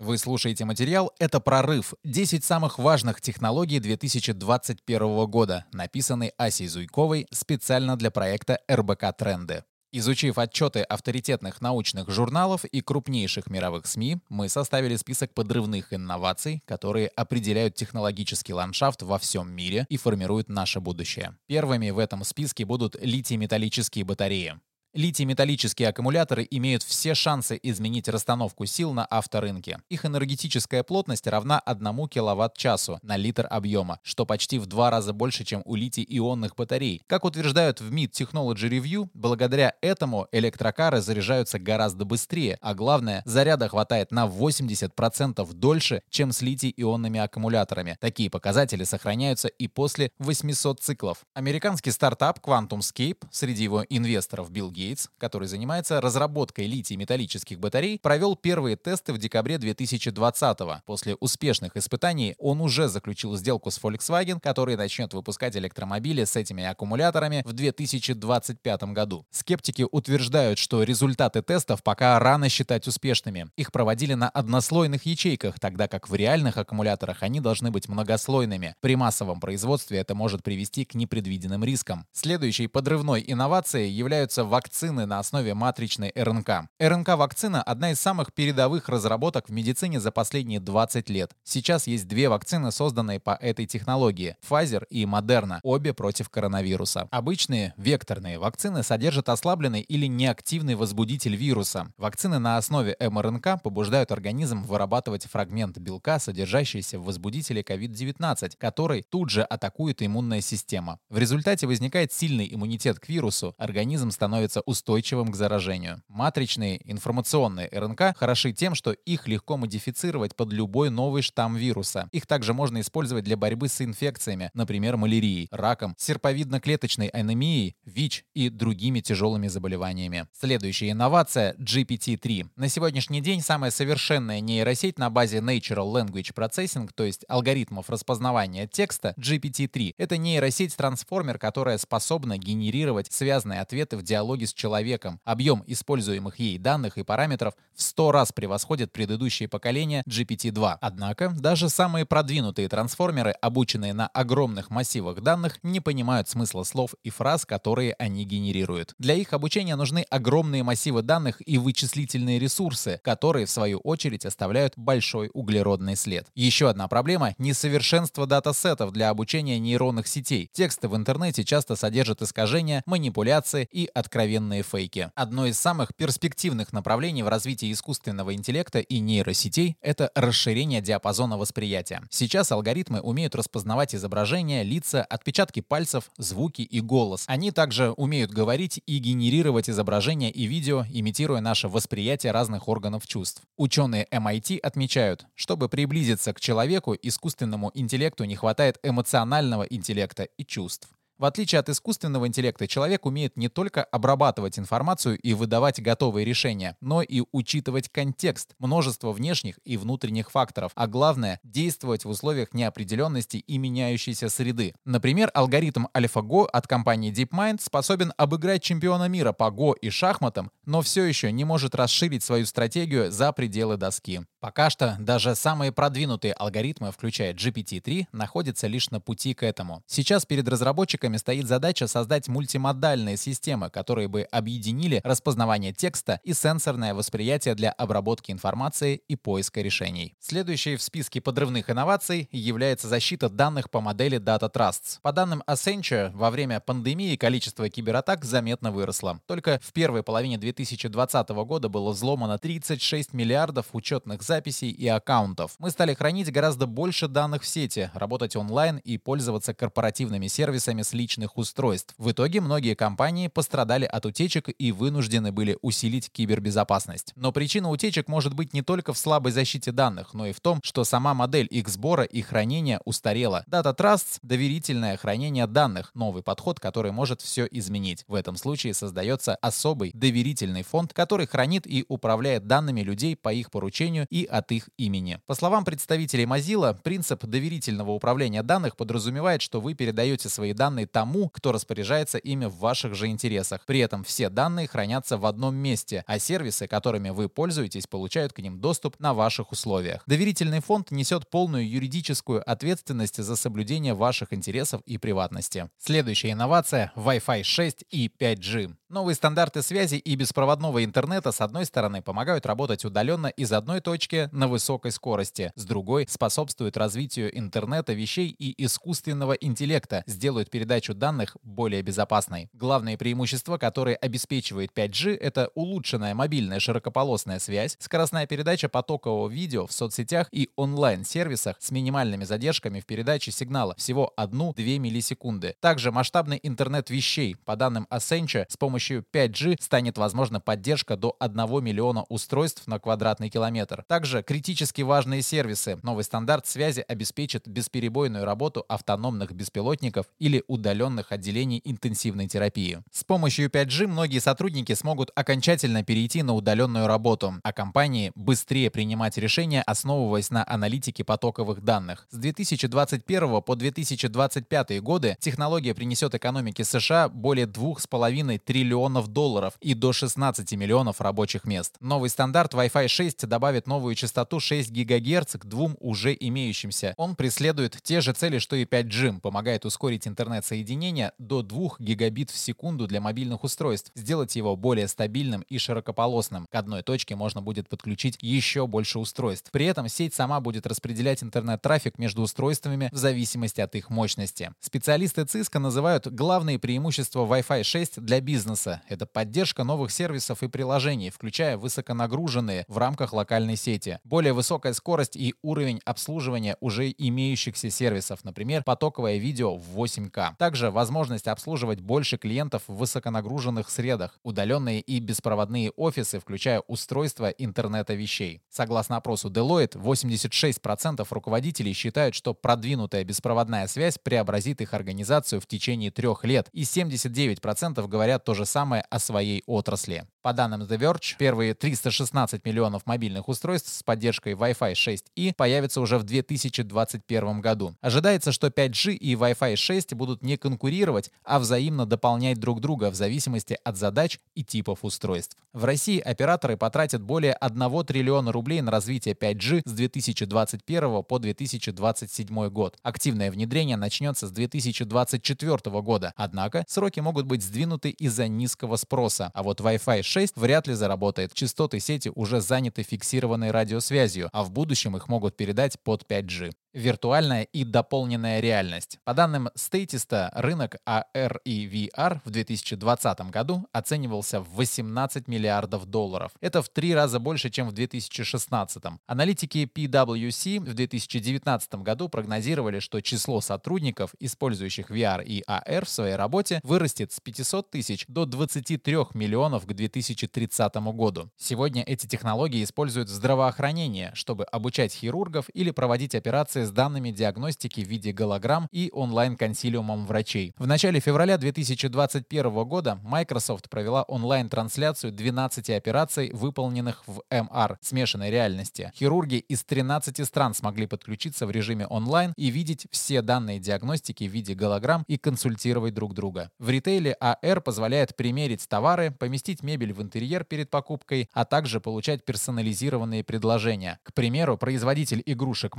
Вы слушаете материал «Это прорыв. 10 самых важных технологий 2021 года», написанный Асей Зуйковой специально для проекта РБК Тренды. Изучив отчеты авторитетных научных журналов и крупнейших мировых СМИ, мы составили список подрывных инноваций, которые определяют технологический ландшафт во всем мире и формируют наше будущее. Первыми в этом списке будут литий-металлические батареи. Литий-металлические аккумуляторы имеют все шансы изменить расстановку сил на авторынке. Их энергетическая плотность равна 1 кВт-часу на литр объема, что почти в два раза больше, чем у литий-ионных батарей. Как утверждают в MIT Technology Review, благодаря этому электрокары заряжаются гораздо быстрее, а главное, заряда хватает на 80% дольше, чем с литий-ионными аккумуляторами. Такие показатели сохраняются и после 800 циклов. Американский стартап QuantumScape, среди его инвесторов Билл Гейтс, который занимается разработкой литий-металлических батарей, провел первые тесты в декабре 2020 -го. После успешных испытаний он уже заключил сделку с Volkswagen, который начнет выпускать электромобили с этими аккумуляторами в 2025 году. Скептики утверждают, что результаты тестов пока рано считать успешными. Их проводили на однослойных ячейках, тогда как в реальных аккумуляторах они должны быть многослойными. При массовом производстве это может привести к непредвиденным рискам. Следующей подрывной инновацией являются вакцины вакцины на основе матричной РНК. РНК-вакцина – одна из самых передовых разработок в медицине за последние 20 лет. Сейчас есть две вакцины, созданные по этой технологии – Pfizer и Moderna, обе против коронавируса. Обычные векторные вакцины содержат ослабленный или неактивный возбудитель вируса. Вакцины на основе МРНК побуждают организм вырабатывать фрагмент белка, содержащийся в возбудителе COVID-19, который тут же атакует иммунная система. В результате возникает сильный иммунитет к вирусу, организм становится становятся устойчивым к заражению. Матричные информационные РНК хороши тем, что их легко модифицировать под любой новый штамм вируса. Их также можно использовать для борьбы с инфекциями, например, малярией, раком, серповидно-клеточной анемией, ВИЧ и другими тяжелыми заболеваниями. Следующая инновация — GPT-3. На сегодняшний день самая совершенная нейросеть на базе Natural Language Processing, то есть алгоритмов распознавания текста, GPT-3. Это нейросеть-трансформер, которая способна генерировать связанные ответы в диалоге с человеком. Объем используемых ей данных и параметров в 100 раз превосходит предыдущие поколения GPT-2. Однако, даже самые продвинутые трансформеры, обученные на огромных массивах данных, не понимают смысла слов и фраз, которые они генерируют. Для их обучения нужны огромные массивы данных и вычислительные ресурсы, которые, в свою очередь, оставляют большой углеродный след. Еще одна проблема — несовершенство датасетов для обучения нейронных сетей. Тексты в интернете часто содержат искажения, манипуляции и откровенные откровенные фейки. Одно из самых перспективных направлений в развитии искусственного интеллекта и нейросетей — это расширение диапазона восприятия. Сейчас алгоритмы умеют распознавать изображения, лица, отпечатки пальцев, звуки и голос. Они также умеют говорить и генерировать изображения и видео, имитируя наше восприятие разных органов чувств. Ученые MIT отмечают, чтобы приблизиться к человеку, искусственному интеллекту не хватает эмоционального интеллекта и чувств. В отличие от искусственного интеллекта, человек умеет не только обрабатывать информацию и выдавать готовые решения, но и учитывать контекст, множество внешних и внутренних факторов, а главное — действовать в условиях неопределенности и меняющейся среды. Например, алгоритм AlphaGo от компании DeepMind способен обыграть чемпиона мира по Go и шахматам, но все еще не может расширить свою стратегию за пределы доски. Пока что даже самые продвинутые алгоритмы, включая GPT-3, находятся лишь на пути к этому. Сейчас перед разработчиками стоит задача создать мультимодальные системы, которые бы объединили распознавание текста и сенсорное восприятие для обработки информации и поиска решений. Следующей в списке подрывных инноваций является защита данных по модели Data Trusts. По данным Accenture, во время пандемии количество кибератак заметно выросло. Только в первой половине 2020 года было взломано 36 миллиардов учетных записей и аккаунтов. Мы стали хранить гораздо больше данных в сети, работать онлайн и пользоваться корпоративными сервисами с личных устройств. В итоге многие компании пострадали от утечек и вынуждены были усилить кибербезопасность. Но причина утечек может быть не только в слабой защите данных, но и в том, что сама модель их сбора и хранения устарела. Data Trusts — доверительное хранение данных, новый подход, который может все изменить. В этом случае создается особый доверительный фонд, который хранит и управляет данными людей по их поручению и от их имени. По словам представителей Mozilla, принцип доверительного управления данных подразумевает, что вы передаете свои данные тому, кто распоряжается ими в ваших же интересах. При этом все данные хранятся в одном месте, а сервисы, которыми вы пользуетесь, получают к ним доступ на ваших условиях. Доверительный фонд несет полную юридическую ответственность за соблюдение ваших интересов и приватности. Следующая инновация — Wi-Fi 6 и 5G. Новые стандарты связи и беспроводного интернета, с одной стороны, помогают работать удаленно из одной точки на высокой скорости, с другой — способствуют развитию интернета вещей и искусственного интеллекта, сделают передачу данных более безопасной. Главные преимущества, которые обеспечивает 5G, это улучшенная мобильная широкополосная связь, скоростная передача потокового видео в соцсетях и онлайн-сервисах с минимальными задержками в передаче сигнала всего 1-2 миллисекунды. Также масштабный интернет вещей. По данным Accenture, с помощью помощью 5G станет возможна поддержка до 1 миллиона устройств на квадратный километр. Также критически важные сервисы. Новый стандарт связи обеспечит бесперебойную работу автономных беспилотников или удаленных отделений интенсивной терапии. С помощью 5G многие сотрудники смогут окончательно перейти на удаленную работу, а компании быстрее принимать решения, основываясь на аналитике потоковых данных. С 2021 по 2025 годы технология принесет экономике США более 2,5 триллионов долларов и до 16 миллионов рабочих мест. Новый стандарт Wi-Fi 6 добавит новую частоту 6 ГГц к двум уже имеющимся. Он преследует те же цели, что и 5G, помогает ускорить интернет-соединение до 2 гигабит в секунду для мобильных устройств, сделать его более стабильным и широкополосным. К одной точке можно будет подключить еще больше устройств. При этом сеть сама будет распределять интернет-трафик между устройствами в зависимости от их мощности. Специалисты Cisco называют главные преимущества Wi-Fi 6 для бизнеса. Это поддержка новых сервисов и приложений, включая высоконагруженные в рамках локальной сети. Более высокая скорость и уровень обслуживания уже имеющихся сервисов, например, потоковое видео в 8К. Также возможность обслуживать больше клиентов в высоконагруженных средах, удаленные и беспроводные офисы, включая устройства интернета вещей. Согласно опросу Deloitte, 86% руководителей считают, что продвинутая беспроводная связь преобразит их организацию в течение трех лет, и 79% говорят то же самое о своей отрасли. По данным The Verge, первые 316 миллионов мобильных устройств с поддержкой Wi-Fi 6E появятся уже в 2021 году. Ожидается, что 5G и Wi-Fi 6 будут не конкурировать, а взаимно дополнять друг друга в зависимости от задач и типов устройств. В России операторы потратят более 1 триллиона рублей на развитие 5G с 2021 по 2027 год. Активное внедрение начнется с 2024 года, однако сроки могут быть сдвинуты из-за низкого спроса, а вот Wi-Fi 6 вряд ли заработает. Частоты сети уже заняты фиксированной радиосвязью, а в будущем их могут передать под 5G виртуальная и дополненная реальность. По данным Statista, рынок AR и VR в 2020 году оценивался в 18 миллиардов долларов. Это в три раза больше, чем в 2016. Аналитики PwC в 2019 году прогнозировали, что число сотрудников, использующих VR и AR в своей работе, вырастет с 500 тысяч до 23 миллионов к 2030 году. Сегодня эти технологии используют в здравоохранении, чтобы обучать хирургов или проводить операции с данными диагностики в виде голограмм и онлайн-консилиумом врачей. В начале февраля 2021 года Microsoft провела онлайн-трансляцию 12 операций, выполненных в MR, смешанной реальности. Хирурги из 13 стран смогли подключиться в режиме онлайн и видеть все данные диагностики в виде голограмм и консультировать друг друга. В ритейле AR позволяет примерить товары, поместить мебель в интерьер перед покупкой, а также получать персонализированные предложения. К примеру, производитель игрушек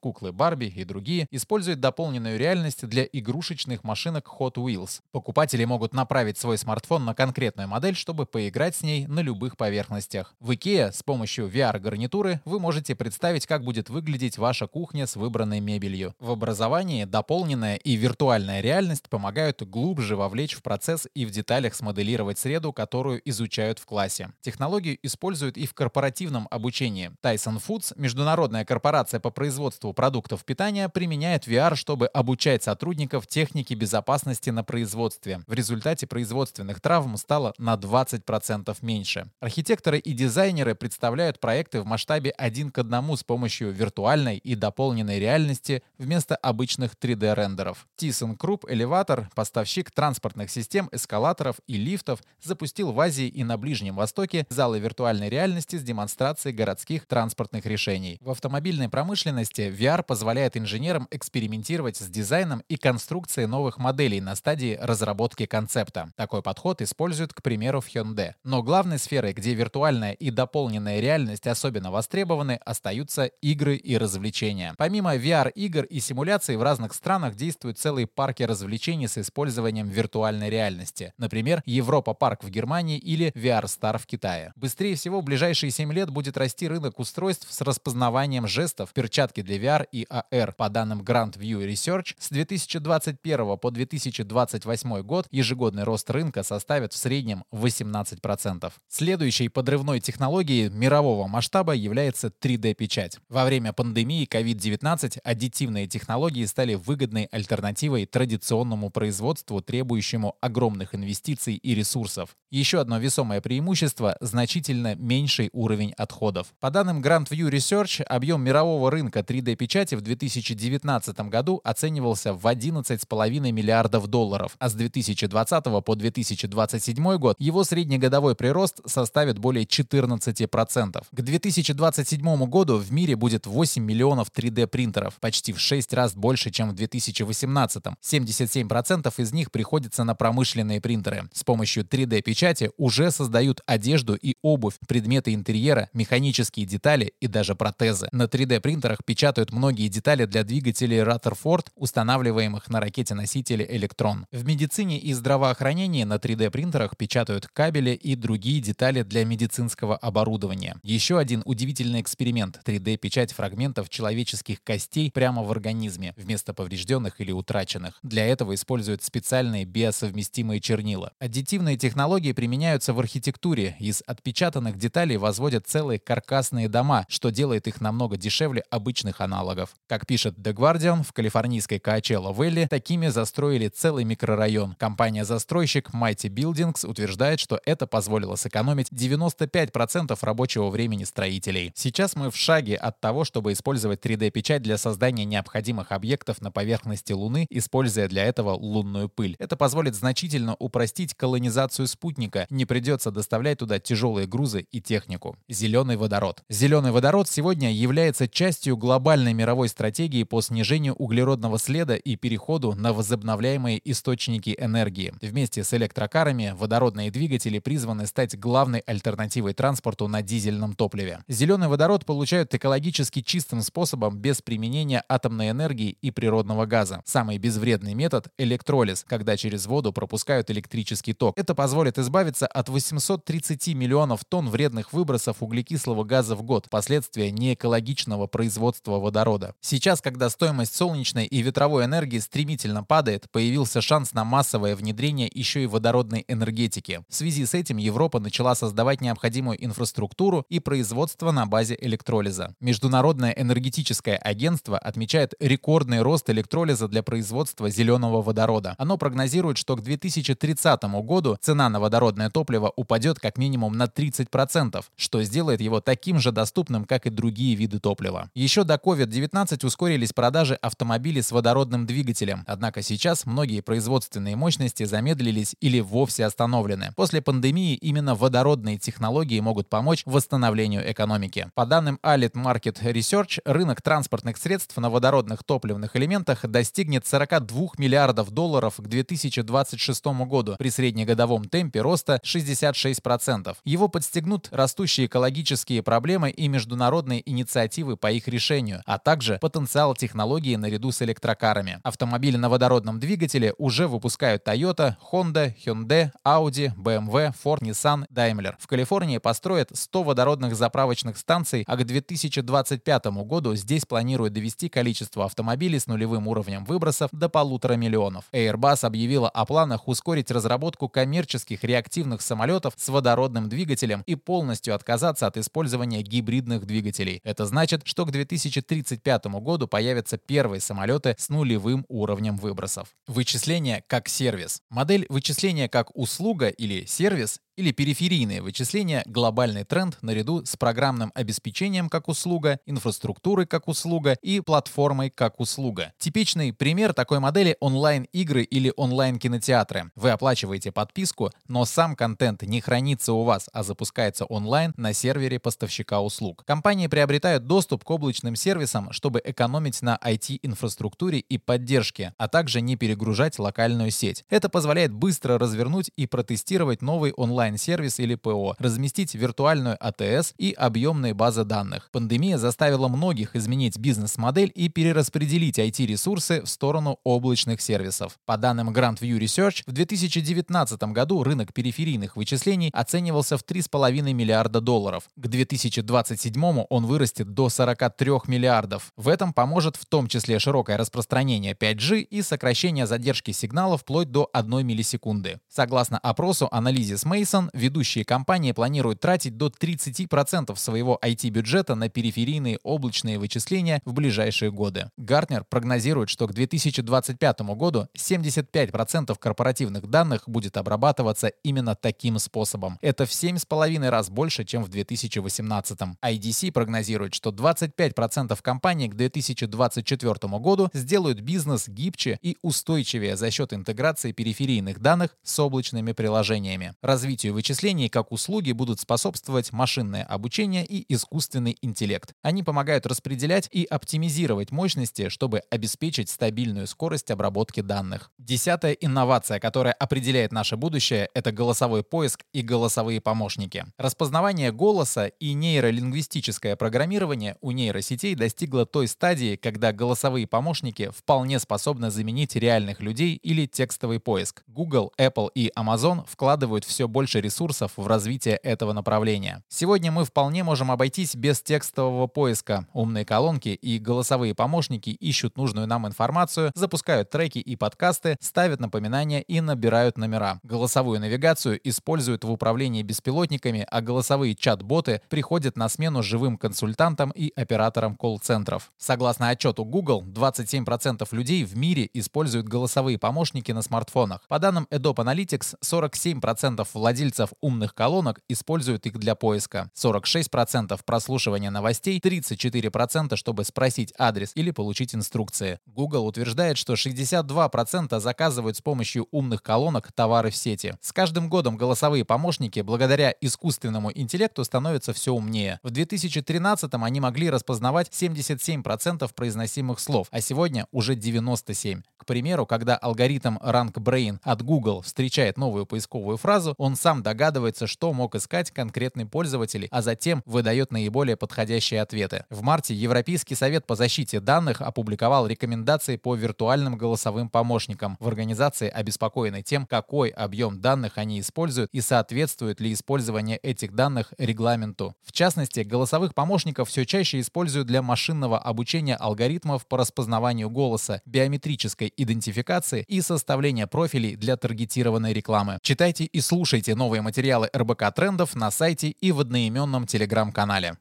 кукла куклы Барби и другие, используют дополненную реальность для игрушечных машинок Hot Wheels. Покупатели могут направить свой смартфон на конкретную модель, чтобы поиграть с ней на любых поверхностях. В IKEA с помощью VR-гарнитуры вы можете представить, как будет выглядеть ваша кухня с выбранной мебелью. В образовании дополненная и виртуальная реальность помогают глубже вовлечь в процесс и в деталях смоделировать среду, которую изучают в классе. Технологию используют и в корпоративном обучении. Tyson Foods, международная корпорация по производству продуктов питания применяет VR, чтобы обучать сотрудников технике безопасности на производстве. В результате производственных травм стало на 20% меньше. Архитекторы и дизайнеры представляют проекты в масштабе один к одному с помощью виртуальной и дополненной реальности вместо обычных 3D-рендеров. ThyssenKrupp Elevator, поставщик транспортных систем, эскалаторов и лифтов, запустил в Азии и на Ближнем Востоке залы виртуальной реальности с демонстрацией городских транспортных решений. В автомобильной промышленности VR позволяет инженерам экспериментировать с дизайном и конструкцией новых моделей на стадии разработки концепта. Такой подход используют, к примеру, в Hyundai. Но главной сферой, где виртуальная и дополненная реальность особенно востребованы, остаются игры и развлечения. Помимо VR-игр и симуляций, в разных странах действуют целые парки развлечений с использованием виртуальной реальности. Например, Европа Парк в Германии или VR Star в Китае. Быстрее всего в ближайшие 7 лет будет расти рынок устройств с распознаванием жестов, перчатки для VR и AR. По данным Grand View Research, с 2021 по 2028 год ежегодный рост рынка составит в среднем 18%. Следующей подрывной технологией мирового масштаба является 3D-печать. Во время пандемии COVID-19 аддитивные технологии стали выгодной альтернативой традиционному производству, требующему огромных инвестиций и ресурсов. Еще одно весомое преимущество – значительно меньший уровень отходов. По данным Grand View Research, объем мирового рынка 3D-печати в 2019 году оценивался в 11,5 миллиардов долларов, а с 2020 по 2027 год его среднегодовой прирост составит более 14%. К 2027 году в мире будет 8 миллионов 3D-принтеров, почти в 6 раз больше, чем в 2018. 77% из них приходится на промышленные принтеры. С помощью 3D-печати уже создают одежду и обувь, предметы интерьера, механические детали и даже протезы. На 3D-принтерах печатают многие детали для двигателей Rutherford, устанавливаемых на ракете-носителе «Электрон». В медицине и здравоохранении на 3D-принтерах печатают кабели и другие детали для медицинского оборудования. Еще один удивительный эксперимент – 3D-печать фрагментов человеческих костей прямо в организме, вместо поврежденных или утраченных. Для этого используют специальные биосовместимые чернила. Аддитивные технологии применяются в архитектуре. Из отпечатанных деталей возводят целые каркасные дома, что делает их намного дешевле обычных аналогов. Как пишет The Guardian, в калифорнийской Коачелло Вэлли такими застроили целый микрорайон. Компания-застройщик Mighty Buildings утверждает, что это позволило сэкономить 95% рабочего времени строителей. Сейчас мы в шаге от того, чтобы использовать 3D-печать для создания необходимых объектов на поверхности Луны, используя для этого лунную пыль. Это позволит значительно упростить колонизацию спутника, не придется доставлять туда тяжелые грузы и технику. Зеленый водород. Зеленый водород сегодня является частью глобальной мировой стратегии по снижению углеродного следа и переходу на возобновляемые источники энергии. Вместе с электрокарами водородные двигатели призваны стать главной альтернативой транспорту на дизельном топливе. Зеленый водород получают экологически чистым способом без применения атомной энергии и природного газа. Самый безвредный метод – электролиз, когда через воду пропускают электрический ток. Это позволит избавиться от 830 миллионов тонн вредных выбросов углекислого газа в год, последствия неэкологичного производства водорода. Сейчас, когда стоимость солнечной и ветровой энергии стремительно падает, появился шанс на массовое внедрение еще и водородной энергетики. В связи с этим Европа начала создавать необходимую инфраструктуру и производство на базе электролиза. Международное энергетическое агентство отмечает рекордный рост электролиза для производства зеленого водорода. Оно прогнозирует, что к 2030 году цена на водородное топливо упадет как минимум на 30%, что сделает его таким же доступным, как и другие виды топлива. Еще до COVID-19 ускорились продажи автомобилей с водородным двигателем, однако сейчас многие производственные мощности замедлились или вовсе остановлены. После пандемии именно водородные технологии могут помочь восстановлению экономики. По данным Alit Market Research, рынок транспортных средств на водородных топливных элементах достигнет 42 миллиардов долларов к 2026 году при среднегодовом темпе роста 66%. Его подстегнут растущие экологические проблемы и международные инициативы по их решению, а также потенциал технологии наряду с электрокарами. Автомобили на водородном двигателе уже выпускают Toyota, Honda, Hyundai, Audi, BMW, Ford, Nissan, Daimler. В Калифорнии построят 100 водородных заправочных станций, а к 2025 году здесь планируют довести количество автомобилей с нулевым уровнем выбросов до полутора миллионов. Airbus объявила о планах ускорить разработку коммерческих реактивных самолетов с водородным двигателем и полностью отказаться от использования гибридных двигателей. Это значит, что к 2035 году появятся первые самолеты с нулевым уровнем выбросов. Вычисление как сервис. Модель вычисления как услуга или сервис или периферийные вычисления – глобальный тренд наряду с программным обеспечением как услуга, инфраструктурой как услуга и платформой как услуга. Типичный пример такой модели – онлайн-игры или онлайн-кинотеатры. Вы оплачиваете подписку, но сам контент не хранится у вас, а запускается онлайн на сервере поставщика услуг. Компании приобретают доступ к облачным сервисам, чтобы экономить на IT-инфраструктуре и поддержке, а также не перегружать локальную сеть. Это позволяет быстро развернуть и протестировать новый онлайн-сервис или ПО, разместить виртуальную АТС и объемные базы данных. Пандемия заставила многих изменить бизнес-модель и перераспределить IT-ресурсы в сторону облачных сервисов. По данным Grand View Research, в 2019 году рынок периферийных вычислений оценивался в 3,5 миллиарда долларов. К 2027 он вырастет до 43 миллиардов. В этом поможет в том числе широкое распространение 5G и сокращение задержки сигнала вплоть до 1 миллисекунды. Согласно опросу Analysis Mason, ведущие компании планируют тратить до 30% своего IT-бюджета на периферийные облачные вычисления в ближайшие годы. Гартнер прогнозирует, что к 2025 году 75% корпоративных данных будет обрабатываться именно таким способом. Это в 7,5 раз больше, чем в 2018. IDC прогнозирует, что 25% компаний к 2024 году сделают бизнес гибче и устойчивее за счет интеграции периферийных данных с облачными приложениями. Развитию вычислений как услуги будут способствовать машинное обучение и искусственный интеллект. Они помогают распределять и оптимизировать мощности, чтобы обеспечить стабильную скорость обработки данных. Десятая инновация, которая определяет наше будущее, это голосовой поиск и голосовые помощники. Распознавание голоса и нейролингвистическое программирование у нейросетей достигло той стадии, когда голосовые помощники вполне способны заменить реальных людей или текстовый поиск. Google, Apple и Amazon вкладывают все больше ресурсов в развитие этого направления. Сегодня мы вполне можем обойтись без текстового поиска. Умные колонки и голосовые помощники ищут нужную нам информацию, запускают треки и подкасты, ставят напоминания и набирают номера. Голосовую навигацию используют в управлении беспилотниками, а голосовые чат-боты приходят на смену живым консультантам и операторам колл-центров. Согласно отчету Google, 27% людей в мире используют голосовые помощники на смартфонах. По данным Adobe Analytics, 47% владельцев умных колонок используют их для поиска, 46% прослушивания новостей, 34% чтобы спросить адрес или получить инструкции. Google утверждает, что 62% заказывают с помощью умных колонок товары в сети. С каждым годом голосовые помощники благодаря искусственному интеллекту становятся все умнее. В 2013 они могли распознавать 77% произносимых слов, а сегодня уже 97%. К примеру, когда алгоритм RankBrain от Google встречает новую поисковую фразу, он сам догадывается, что мог искать конкретный пользователь, а затем выдает наиболее подходящие ответы. В марте Европейский совет по защите данных опубликовал рекомендации по виртуальным голосовым помощникам. В организации обеспокоены тем, какой объем данных они используют и соответствует ли использование этих данных регламенту. В частности, голосовых помощников все чаще используют для машинного обучения алгоритмов по распознаванию голоса, биометрической идентификации и составления профилей для таргетированной рекламы. Читайте и слушайте новые материалы РБК трендов на сайте и в одноименном телеграм-канале.